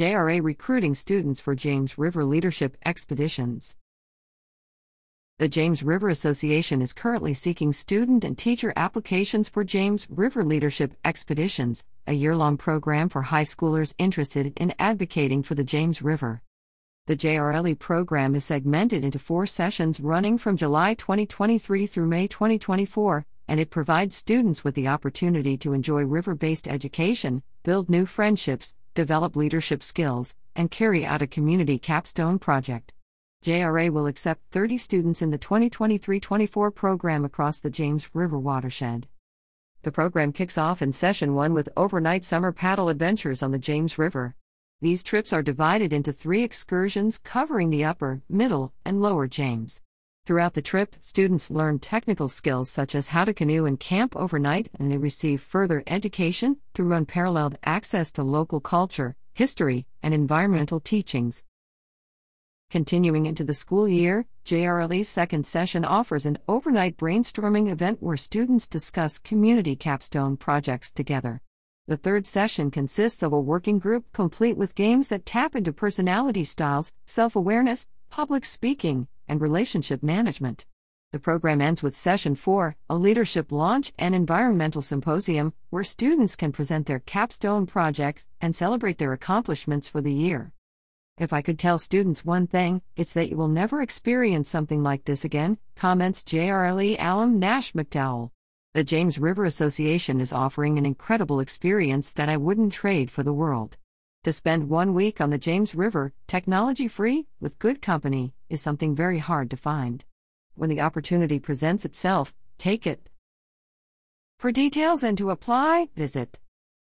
JRA recruiting students for James River Leadership Expeditions. The James River Association is currently seeking student and teacher applications for James River Leadership Expeditions, a year long program for high schoolers interested in advocating for the James River. The JRLE program is segmented into four sessions running from July 2023 through May 2024, and it provides students with the opportunity to enjoy river based education, build new friendships, develop leadership skills, and carry out a community capstone project. JRA will accept 30 students in the 2023 24 program across the James River watershed. The program kicks off in session one with overnight summer paddle adventures on the James River. These trips are divided into three excursions covering the upper, middle, and lower James. Throughout the trip, students learn technical skills such as how to canoe and camp overnight, and they receive further education through unparalleled access to local culture, history, and environmental teachings. Continuing into the school year, JRLE's second session offers an overnight brainstorming event where students discuss community capstone projects together. The third session consists of a working group complete with games that tap into personality styles, self awareness, public speaking, and relationship management. The program ends with Session 4, a leadership launch and environmental symposium, where students can present their capstone project and celebrate their accomplishments for the year. If I could tell students one thing, it's that you will never experience something like this again, comments JRLE alum Nash McDowell. The James River Association is offering an incredible experience that I wouldn't trade for the world. To spend one week on the James River, technology free, with good company, is something very hard to find. When the opportunity presents itself, take it. For details and to apply, visit